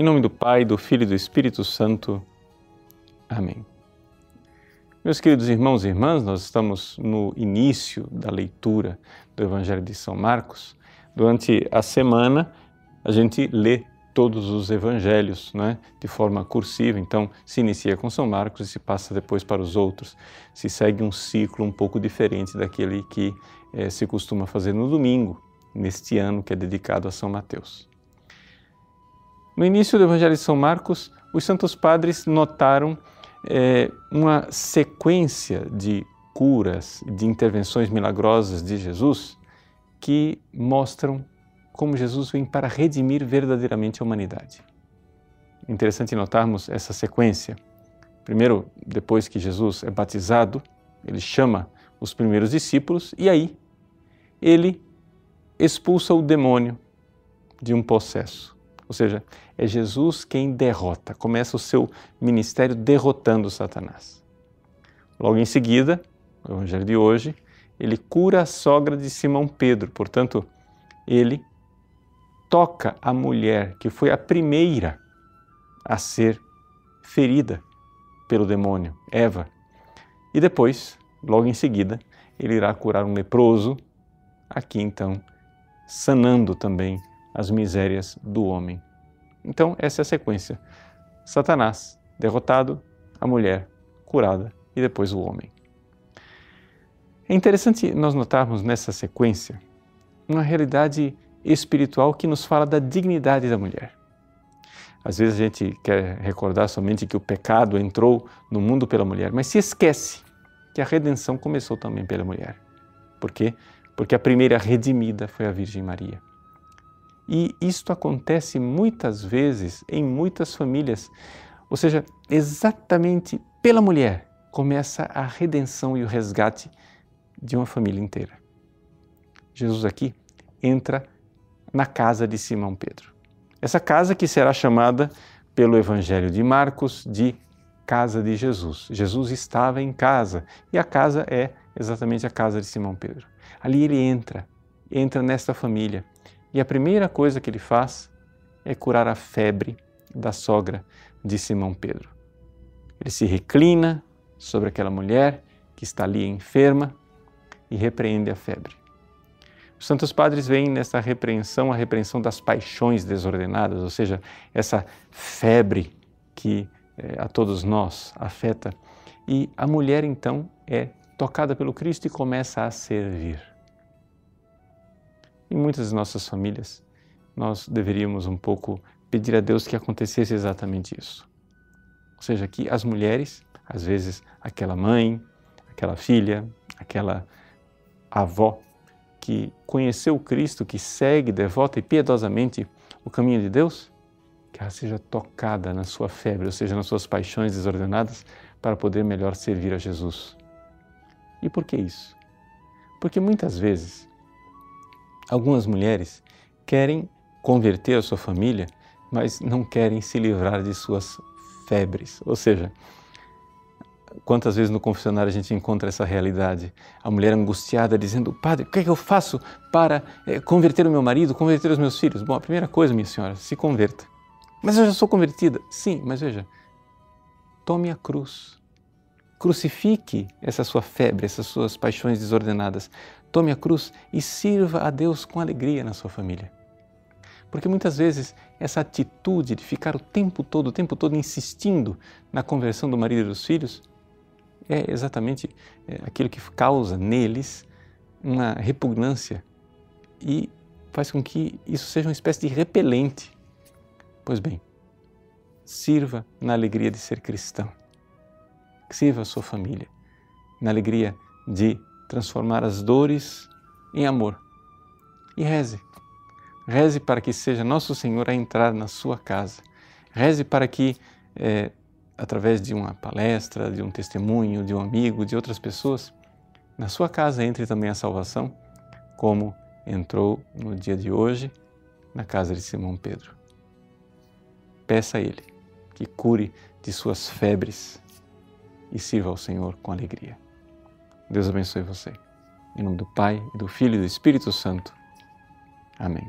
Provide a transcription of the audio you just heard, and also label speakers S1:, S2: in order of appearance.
S1: Em nome do Pai, do Filho e do Espírito Santo. Amém. Meus queridos irmãos e irmãs, nós estamos no início da leitura do Evangelho de São Marcos. Durante a semana, a gente lê todos os evangelhos né, de forma cursiva, então se inicia com São Marcos e se passa depois para os outros. Se segue um ciclo um pouco diferente daquele que eh, se costuma fazer no domingo, neste ano que é dedicado a São Mateus. No início do Evangelho de São Marcos, os santos padres notaram é, uma sequência de curas, de intervenções milagrosas de Jesus que mostram como Jesus vem para redimir verdadeiramente a humanidade. Interessante notarmos essa sequência. Primeiro, depois que Jesus é batizado, ele chama os primeiros discípulos e aí ele expulsa o demônio de um possesso. Ou seja, é Jesus quem derrota, começa o seu ministério derrotando Satanás. Logo em seguida, o evangelho de hoje, ele cura a sogra de Simão Pedro, portanto, ele toca a mulher que foi a primeira a ser ferida pelo demônio, Eva. E depois, logo em seguida, ele irá curar um leproso, aqui então, sanando também as misérias do homem. Então, essa é a sequência: Satanás derrotado, a mulher curada e depois o homem. É interessante nós notarmos nessa sequência uma realidade espiritual que nos fala da dignidade da mulher. Às vezes a gente quer recordar somente que o pecado entrou no mundo pela mulher, mas se esquece que a redenção começou também pela mulher. Por quê? Porque a primeira redimida foi a Virgem Maria. E isto acontece muitas vezes em muitas famílias. Ou seja, exatamente pela mulher começa a redenção e o resgate de uma família inteira. Jesus aqui entra na casa de Simão Pedro. Essa casa que será chamada pelo Evangelho de Marcos de casa de Jesus. Jesus estava em casa e a casa é exatamente a casa de Simão Pedro. Ali ele entra, entra nesta família e a primeira coisa que ele faz é curar a febre da sogra de Simão Pedro. Ele se reclina sobre aquela mulher que está ali enferma e repreende a febre. Os santos padres veem nessa repreensão a repreensão das paixões desordenadas, ou seja, essa febre que é, a todos nós afeta. E a mulher então é tocada pelo Cristo e começa a servir. Em muitas de nossas famílias, nós deveríamos um pouco pedir a Deus que acontecesse exatamente isso. Ou seja, que as mulheres, às vezes aquela mãe, aquela filha, aquela avó que conheceu o Cristo, que segue devota e piedosamente o caminho de Deus, que ela seja tocada na sua febre, ou seja, nas suas paixões desordenadas, para poder melhor servir a Jesus. E por que isso? Porque muitas vezes Algumas mulheres querem converter a sua família, mas não querem se livrar de suas febres. Ou seja, quantas vezes no confessionário a gente encontra essa realidade? A mulher angustiada dizendo: Padre, o que, é que eu faço para é, converter o meu marido, converter os meus filhos? Bom, a primeira coisa, minha senhora, se converta. Mas eu já sou convertida. Sim, mas veja, tome a cruz. Crucifique essa sua febre, essas suas paixões desordenadas. Tome a cruz e sirva a Deus com alegria na sua família. Porque muitas vezes essa atitude de ficar o tempo todo, o tempo todo insistindo na conversão do marido e dos filhos é exatamente é, aquilo que causa neles uma repugnância e faz com que isso seja uma espécie de repelente. Pois bem, sirva na alegria de ser cristão. Sirva a sua família na alegria de transformar as dores em amor. E reze. Reze para que seja Nosso Senhor a entrar na sua casa. Reze para que, é, através de uma palestra, de um testemunho, de um amigo, de outras pessoas, na sua casa entre também a salvação, como entrou no dia de hoje na casa de Simão Pedro. Peça a Ele que cure de suas febres e sirva ao Senhor com alegria. Deus abençoe você. Em nome do Pai, do Filho e do Espírito Santo. Amém.